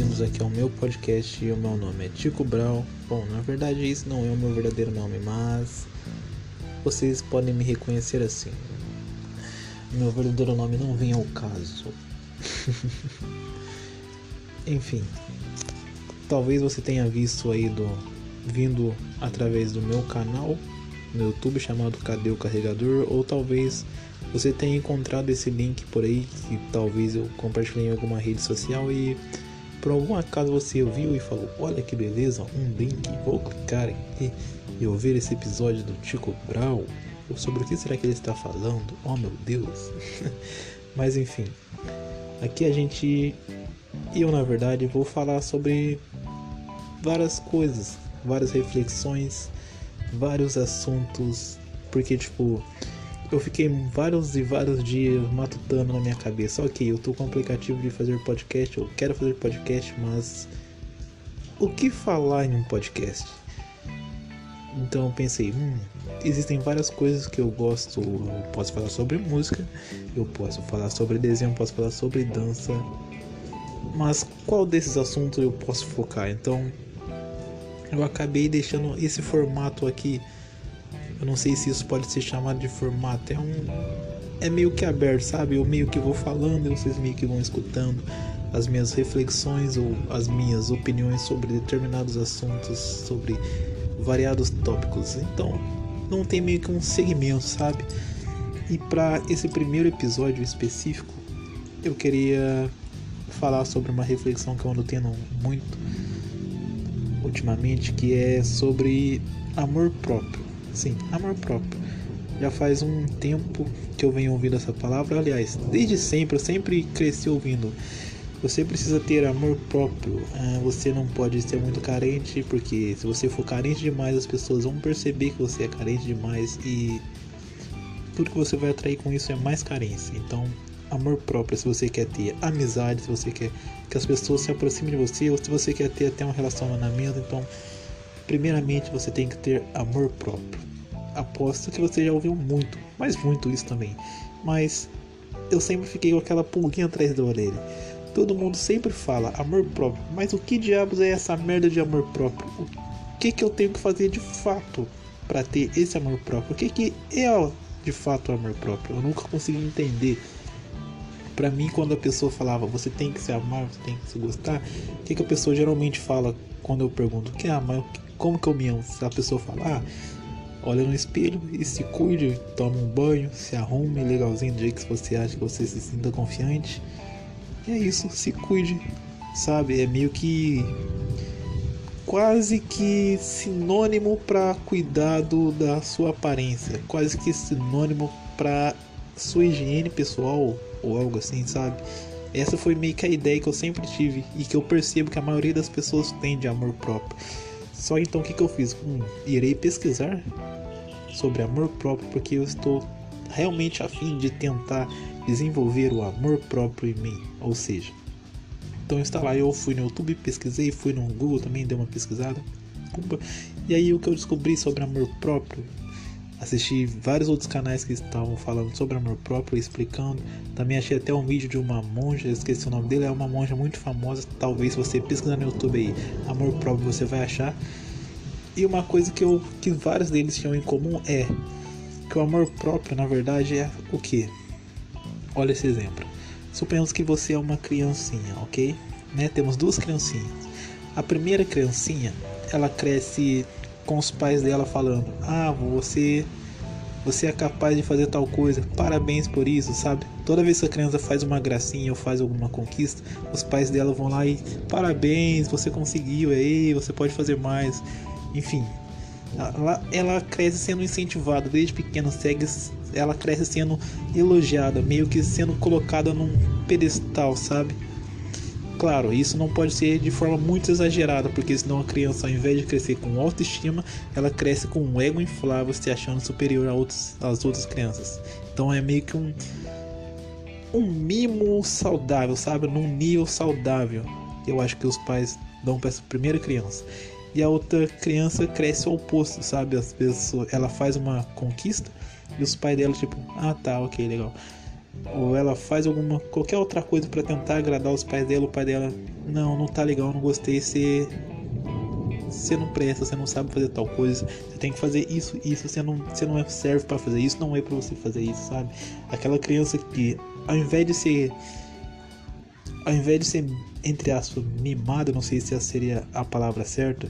bem-vindos aqui ao meu podcast. O meu nome é Tico Brau. Bom, na verdade, isso não é o meu verdadeiro nome, mas vocês podem me reconhecer assim. Meu verdadeiro nome não vem ao caso. Enfim, talvez você tenha visto aí do vindo através do meu canal no YouTube chamado Cadê o Carregador ou talvez você tenha encontrado esse link por aí que talvez eu compartilhei em alguma rede social e por algum acaso você ouviu e falou: Olha que beleza, um link, vou clicar aqui e ouvir esse episódio do Tico Brau. Sobre o que será que ele está falando? Oh meu Deus! Mas enfim, aqui a gente, eu na verdade, vou falar sobre várias coisas, várias reflexões, vários assuntos, porque tipo eu fiquei vários e vários dias matutando na minha cabeça. Ok, eu tô com o aplicativo de fazer podcast, eu quero fazer podcast, mas o que falar em um podcast? Então eu pensei, hum, existem várias coisas que eu gosto. Eu posso falar sobre música, eu posso falar sobre desenho, posso falar sobre dança. Mas qual desses assuntos eu posso focar? Então eu acabei deixando esse formato aqui eu não sei se isso pode ser chamado de formato. É um. É meio que aberto, sabe? Eu meio que vou falando e vocês meio que vão escutando as minhas reflexões ou as minhas opiniões sobre determinados assuntos, sobre variados tópicos. Então, não tem meio que um segmento, sabe? E para esse primeiro episódio específico, eu queria falar sobre uma reflexão que eu ando tendo muito ultimamente, que é sobre amor próprio. Sim, amor próprio. Já faz um tempo que eu venho ouvindo essa palavra, aliás, desde sempre, eu sempre cresci ouvindo. Você precisa ter amor próprio. Ah, você não pode ser muito carente, porque se você for carente demais, as pessoas vão perceber que você é carente demais e tudo que você vai atrair com isso é mais carência. Então, amor próprio, se você quer ter amizade, se você quer que as pessoas se aproximem de você, ou se você quer ter até um relacionamento, então Primeiramente, você tem que ter amor próprio. Aposto que você já ouviu muito, mas muito isso também. Mas eu sempre fiquei com aquela pulguinha atrás da orelha. Todo mundo sempre fala amor próprio, mas o que diabos é essa merda de amor próprio? O que que eu tenho que fazer de fato para ter esse amor próprio? O que que é de fato amor próprio? Eu nunca consegui entender. Para mim, quando a pessoa falava você tem que se amar, você tem que se gostar, o que que a pessoa geralmente fala quando eu pergunto o que é amar? Como que eu me amo? Se a pessoa falar, ah, olha no espelho e se cuide, toma um banho, se arrume legalzinho do jeito que você acha que você se sinta confiante. E é isso, se cuide, sabe? É meio que quase que sinônimo para cuidado da sua aparência, quase que sinônimo para sua higiene pessoal ou algo assim, sabe? Essa foi meio que a ideia que eu sempre tive e que eu percebo que a maioria das pessoas tem de amor próprio. Só então o que, que eu fiz? Hum, irei pesquisar sobre amor próprio porque eu estou realmente afim de tentar desenvolver o amor próprio em mim. Ou seja, então está lá, eu fui no YouTube, pesquisei, fui no Google também, dei uma pesquisada. E aí o que eu descobri sobre amor próprio Assisti vários outros canais que estavam falando sobre amor próprio, explicando. Também achei até um vídeo de uma monja, esqueci o nome dele, é uma monja muito famosa. Talvez você pesquisar no YouTube aí, amor próprio, você vai achar. E uma coisa que, eu, que vários deles tinham em comum é que o amor próprio, na verdade, é o que? Olha esse exemplo. Suponhamos que você é uma criancinha, ok? Né? Temos duas criancinhas. A primeira criancinha, ela cresce com os pais dela falando: "Ah, você você é capaz de fazer tal coisa. Parabéns por isso", sabe? Toda vez que a criança faz uma gracinha ou faz alguma conquista, os pais dela vão lá e parabéns, você conseguiu, aí, você pode fazer mais. Enfim, ela, ela cresce sendo incentivada desde pequena, segue, ela cresce sendo elogiada, meio que sendo colocada num pedestal, sabe? Claro, isso não pode ser de forma muito exagerada, porque senão a criança, ao invés de crescer com autoestima, ela cresce com um ego inflável, se achando superior a outros, às outras crianças. Então é meio que um, um mimo saudável, sabe? Num nível saudável. Eu acho que os pais dão para essa primeira criança. E a outra criança cresce ao oposto, sabe? As pessoas, ela faz uma conquista e os pais dela, tipo, ah tá, ok, legal ou ela faz alguma qualquer outra coisa para tentar agradar os pais dela, o pai dela, não, não tá legal, não gostei, você você não presta, você não sabe fazer tal coisa, você tem que fazer isso, isso, você não, você não é, serve para fazer isso, não é para você fazer isso, sabe? Aquela criança que ao invés de ser ao invés de ser entre aspas mimada, não sei se essa seria a palavra certa,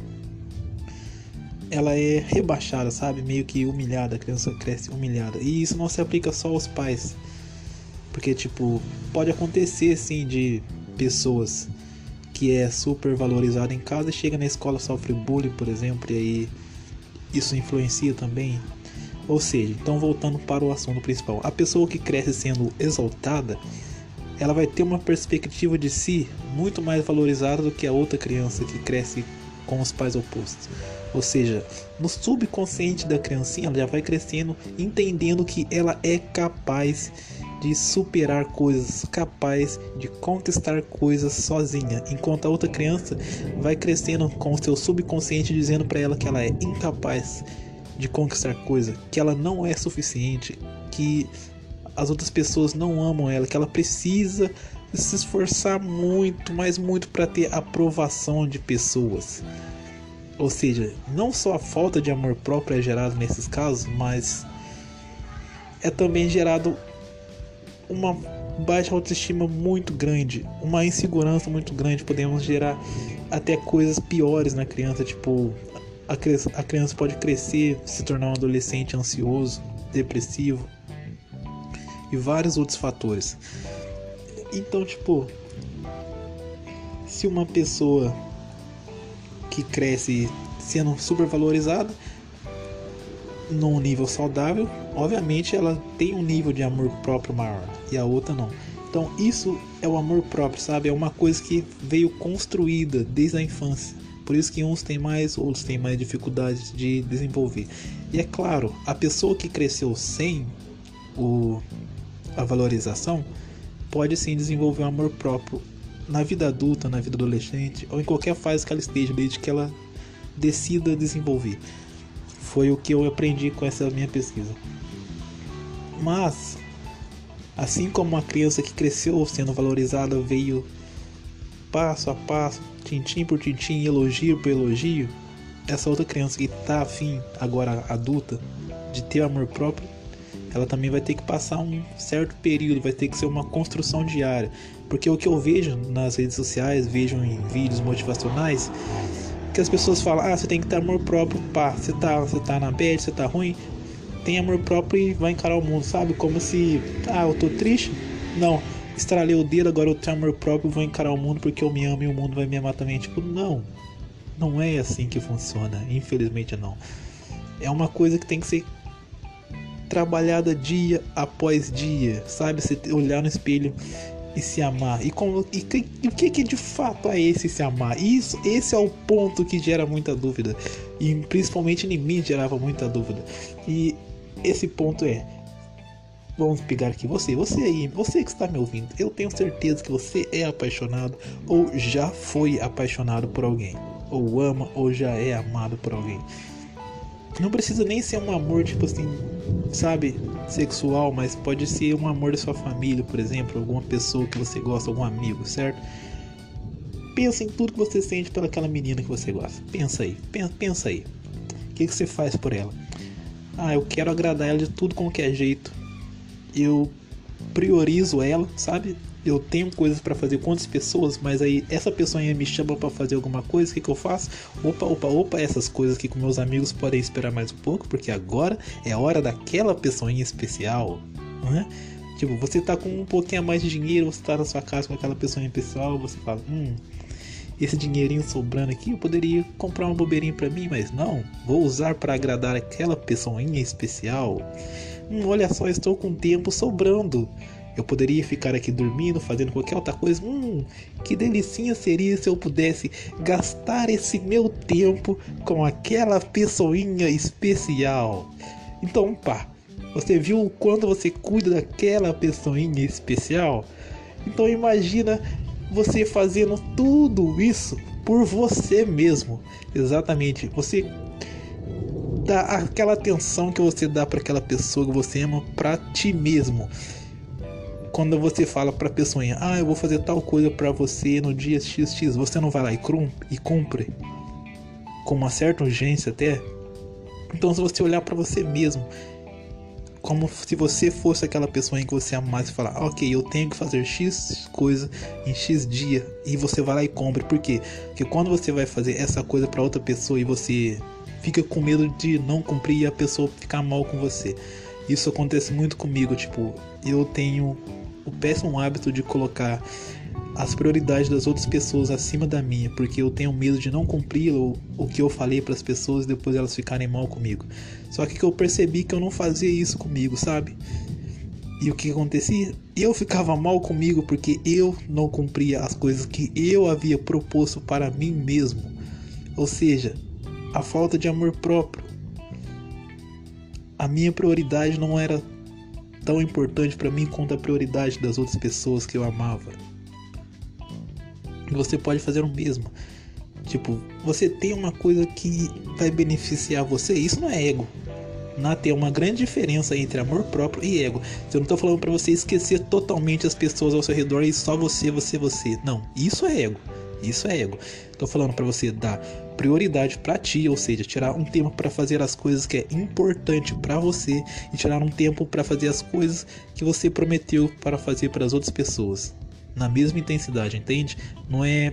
ela é rebaixada, sabe? Meio que humilhada, a criança cresce humilhada. E isso não se aplica só aos pais. Porque tipo, pode acontecer sim de pessoas que é super valorizada em casa chega na escola sofre bullying, por exemplo, e aí isso influencia também. Ou seja, então voltando para o assunto principal, a pessoa que cresce sendo exaltada, ela vai ter uma perspectiva de si muito mais valorizada do que a outra criança que cresce com os pais opostos. Ou seja, no subconsciente da criancinha, ela já vai crescendo entendendo que ela é capaz de superar coisas, capaz de contestar coisas sozinha, enquanto a outra criança vai crescendo com o seu subconsciente dizendo para ela que ela é incapaz de conquistar coisas, que ela não é suficiente, que as outras pessoas não amam ela, que ela precisa se esforçar muito, mas muito para ter aprovação de pessoas. Ou seja, não só a falta de amor próprio é gerado nesses casos, mas é também gerado uma baixa autoestima muito grande, uma insegurança muito grande, podemos gerar até coisas piores na criança, tipo a criança, pode crescer, se tornar um adolescente ansioso, depressivo e vários outros fatores. Então, tipo, se uma pessoa que cresce sendo super valorizada num nível saudável, obviamente ela tem um nível de amor próprio maior e a outra não. Então isso é o amor próprio, sabe? É uma coisa que veio construída desde a infância. Por isso que uns têm mais, outros têm mais dificuldades de desenvolver. E é claro, a pessoa que cresceu sem o, a valorização pode sim desenvolver um amor próprio na vida adulta, na vida adolescente ou em qualquer fase que ela esteja, desde que ela decida desenvolver. Foi o que eu aprendi com essa minha pesquisa. Mas, assim como uma criança que cresceu sendo valorizada veio passo a passo, tintim por tintim, elogio por elogio, essa outra criança que está afim, agora adulta, de ter amor próprio, ela também vai ter que passar um certo período, vai ter que ser uma construção diária. Porque o que eu vejo nas redes sociais, vejo em vídeos motivacionais, que as pessoas falam: "Ah, você tem que ter amor próprio, pá, você tá, você tá na bad, você tá ruim, tem amor próprio e vai encarar o mundo", sabe? Como se, ah, eu tô triste? Não, estralei o dedo, agora eu tenho amor próprio, vou encarar o mundo porque eu me amo e o mundo vai me amar também. Tipo, não. Não é assim que funciona, infelizmente não. É uma coisa que tem que ser trabalhada dia após dia, sabe? Você olhar no espelho e se amar. E, como, e, e, o que, que de fato é esse se amar? Isso, esse é o ponto que gera muita dúvida. E principalmente em mim gerava muita dúvida. E esse ponto é. Vamos pegar aqui você, você aí, você que está me ouvindo. Eu tenho certeza que você é apaixonado ou já foi apaixonado por alguém. Ou ama ou já é amado por alguém. Não precisa nem ser um amor, tipo assim, sabe, sexual, mas pode ser um amor da sua família, por exemplo, alguma pessoa que você gosta, algum amigo, certo? Pensa em tudo que você sente pelaquela menina que você gosta. Pensa aí, pensa, pensa aí. O que, que você faz por ela? Ah, eu quero agradar ela de tudo com que é jeito. Eu priorizo ela, sabe? Eu tenho coisas para fazer com outras pessoas, mas aí essa pessoa me chama para fazer alguma coisa, o que, que eu faço? Opa, opa, opa, essas coisas que com meus amigos podem esperar mais um pouco, porque agora é hora daquela pessoa em especial, né? Tipo, você tá com um pouquinho a mais de dinheiro, você tá na sua casa com aquela pessoa especial, você fala, hum, esse dinheirinho sobrando aqui, eu poderia comprar uma bobeirinha para mim, mas não, vou usar para agradar aquela pessoa em especial. Hum, olha só, estou com tempo sobrando. Eu poderia ficar aqui dormindo, fazendo qualquer outra coisa. Hum, que delicinha seria se eu pudesse gastar esse meu tempo com aquela pessoinha especial. Então, pá, você viu o quanto você cuida daquela pessoinha especial? Então imagina você fazendo tudo isso por você mesmo. Exatamente. Você dá aquela atenção que você dá para aquela pessoa que você ama para ti mesmo quando você fala pra pessoa, ah, eu vou fazer tal coisa para você no dia XX, você não vai lá e, e cumpre com uma certa urgência até. Então, se você olhar para você mesmo, como se você fosse aquela pessoa em que você amasse e falar, ok, eu tenho que fazer X coisa em X dia, e você vai lá e compre. Por quê? Porque quando você vai fazer essa coisa para outra pessoa e você fica com medo de não cumprir e a pessoa ficar mal com você. Isso acontece muito comigo, tipo, eu tenho o péssimo hábito de colocar as prioridades das outras pessoas acima da minha, porque eu tenho medo de não cumprir o, o que eu falei para as pessoas e depois elas ficarem mal comigo. Só que eu percebi que eu não fazia isso comigo, sabe? E o que acontecia? Eu ficava mal comigo porque eu não cumpria as coisas que eu havia proposto para mim mesmo. Ou seja, a falta de amor próprio. A minha prioridade não era tão importante para mim quanto a prioridade das outras pessoas que eu amava. Você pode fazer o mesmo. Tipo, você tem uma coisa que vai beneficiar você, isso não é ego. Não tem uma grande diferença entre amor próprio e ego. Eu não tô falando para você esquecer totalmente as pessoas ao seu redor e só você, você, você. Não, isso é ego. Isso é ego. Tô falando para você dar prioridade para ti, ou seja, tirar um tempo para fazer as coisas que é importante para você e tirar um tempo para fazer as coisas que você prometeu para fazer para as outras pessoas. Na mesma intensidade, entende? Não é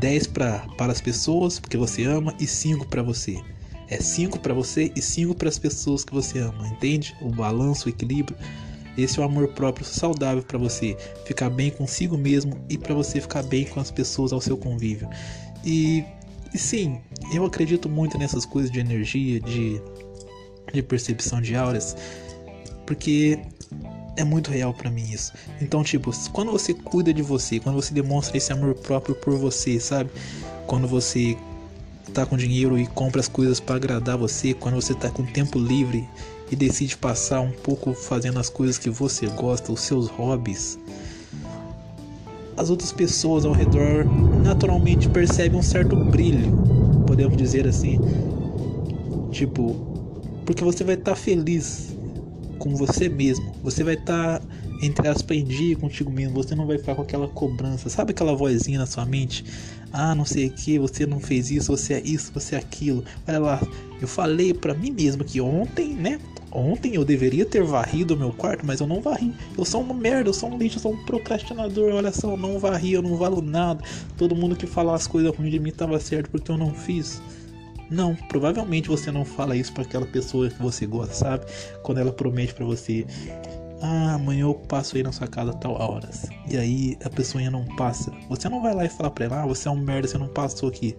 10 pra, para as pessoas porque você ama e 5 para você. É 5 para você e 5 para as pessoas que você ama, entende? O balanço, o equilíbrio. Esse é o amor próprio saudável para você ficar bem consigo mesmo e para você ficar bem com as pessoas ao seu convívio. E e sim, eu acredito muito nessas coisas de energia, de, de percepção de auras, porque é muito real para mim isso. Então, tipo, quando você cuida de você, quando você demonstra esse amor próprio por você, sabe? Quando você tá com dinheiro e compra as coisas para agradar você, quando você tá com tempo livre e decide passar um pouco fazendo as coisas que você gosta, os seus hobbies, as outras pessoas ao redor naturalmente percebem um certo brilho, podemos dizer assim. Tipo, porque você vai estar tá feliz com você mesmo. Você vai estar, tá, entre aspas, em dia contigo mesmo. Você não vai ficar com aquela cobrança. Sabe aquela vozinha na sua mente? Ah, não sei o que, você não fez isso, você é isso, você é aquilo. Olha lá, eu falei para mim mesmo que ontem, né? Ontem eu deveria ter varrido o meu quarto, mas eu não varri. Eu sou uma merda, eu sou um lixo, eu sou um procrastinador. Olha só, eu não varri, eu não valo nada. Todo mundo que fala as coisas ruins de mim estava certo porque eu não fiz. Não, provavelmente você não fala isso para aquela pessoa que você gosta, sabe? Quando ela promete para você, ah, amanhã eu passo aí na sua casa a tal horas. E aí a pessoa não passa. Você não vai lá e fala pra ela, ah, você é um merda, você não passou aqui.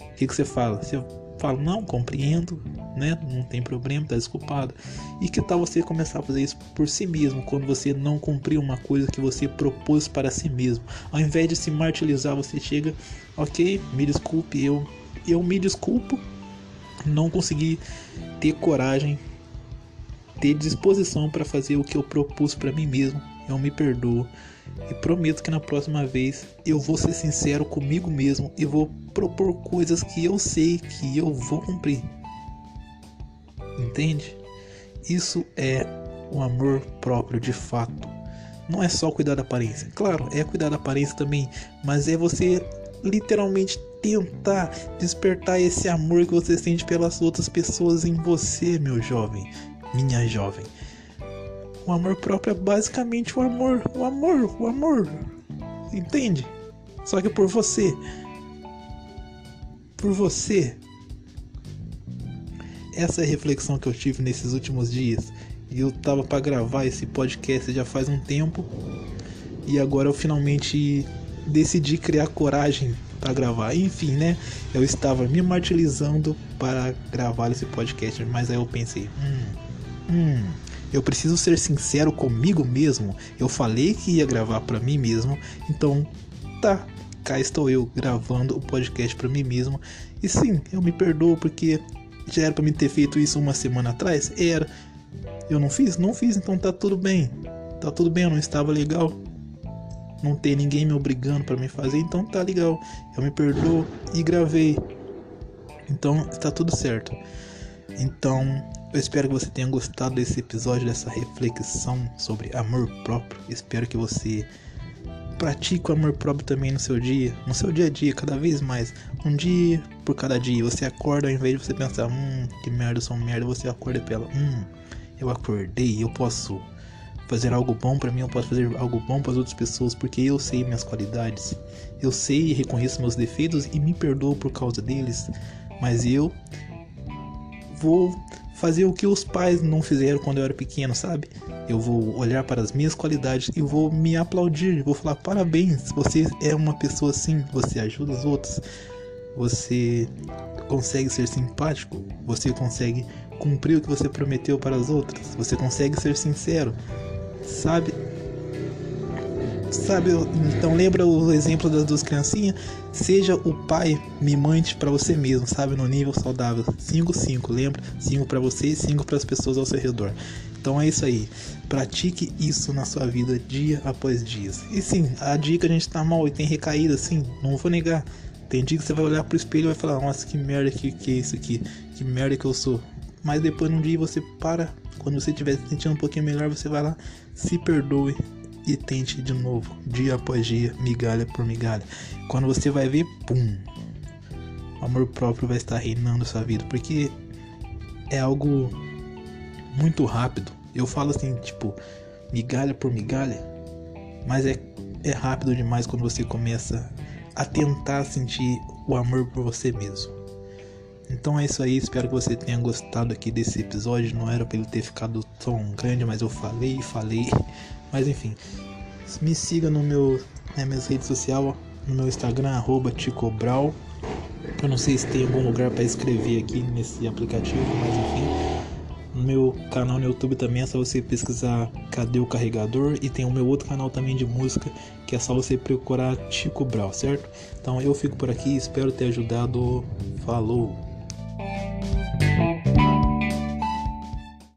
O que, que você fala? Você fala, não, compreendo, né? Não tem problema, tá desculpado. E que tal você começar a fazer isso por si mesmo, quando você não cumpriu uma coisa que você propôs para si mesmo? Ao invés de se martirizar, você chega, ok, me desculpe, eu, eu me desculpo, não consegui ter coragem, ter disposição para fazer o que eu propus para mim mesmo. Eu me perdoo e prometo que na próxima vez eu vou ser sincero comigo mesmo e vou propor coisas que eu sei que eu vou cumprir. Entende? Isso é o amor próprio de fato. Não é só cuidar da aparência. Claro, é cuidar da aparência também, mas é você literalmente tentar despertar esse amor que você sente pelas outras pessoas em você, meu jovem, minha jovem. O amor próprio é basicamente o amor, o amor, o amor. Entende? Só que por você. Por você. Essa é a reflexão que eu tive nesses últimos dias. E eu tava para gravar esse podcast já faz um tempo. E agora eu finalmente decidi criar coragem para gravar. Enfim, né? Eu estava me martirizando para gravar esse podcast, mas aí eu pensei, hum, hum, eu preciso ser sincero comigo mesmo. Eu falei que ia gravar para mim mesmo, então tá, cá estou eu gravando o podcast para mim mesmo. E sim, eu me perdoo porque já era para mim ter feito isso uma semana atrás? Era. Eu não fiz? Não fiz, então tá tudo bem. Tá tudo bem, eu não estava legal. Não tem ninguém me obrigando para me fazer, então tá legal. Eu me perdoo e gravei. Então está tudo certo. Então Eu espero que você tenha gostado desse episódio, dessa reflexão sobre amor próprio. Espero que você pratique o amor próprio também no seu dia, no seu dia a dia, cada vez mais. Um dia por cada dia. Você acorda, ao invés de você pensar, hum, que merda, eu sou um merda, você acorda pela, hum, eu acordei, eu posso fazer algo bom para mim, eu posso fazer algo bom para as outras pessoas, porque eu sei minhas qualidades. Eu sei e reconheço meus defeitos e me perdoo por causa deles. Mas eu vou fazer o que os pais não fizeram quando eu era pequeno, sabe? Eu vou olhar para as minhas qualidades e vou me aplaudir, vou falar parabéns, você é uma pessoa assim, você ajuda os outros, você consegue ser simpático, você consegue cumprir o que você prometeu para as outras, você consegue ser sincero, sabe? Sabe, então lembra o exemplo das duas criancinhas? Seja o pai mimante para você mesmo, sabe? No nível saudável. 5 5, lembra? 5 para você e 5 para as pessoas ao seu redor. Então é isso aí. Pratique isso na sua vida dia após dia. E sim, a dica a gente tá mal e tem recaída, sim, não vou negar. Tem dia que você vai olhar pro espelho e vai falar, nossa, que merda que, que é isso aqui, que merda que eu sou. Mas depois num dia você para, quando você estiver se sentindo um pouquinho melhor, você vai lá, se perdoe e tente de novo, dia após dia, migalha por migalha. Quando você vai ver, pum, o amor próprio vai estar reinando sua vida, porque é algo muito rápido. Eu falo assim, tipo, migalha por migalha, mas é, é rápido demais quando você começa a tentar sentir o amor por você mesmo. Então é isso aí, espero que você tenha gostado aqui desse episódio. Não era para ele ter ficado tão grande, mas eu falei e falei. Mas enfim, me siga no meu, nas minhas redes sociais, no meu Instagram, arroba Ticobral. Eu não sei se tem algum lugar para escrever aqui nesse aplicativo, mas enfim. No meu canal no YouTube também é só você pesquisar Cadê o Carregador e tem o meu outro canal também de música que é só você procurar Tico Brau, certo? Então eu fico por aqui, espero ter ajudado. Falou! Bye.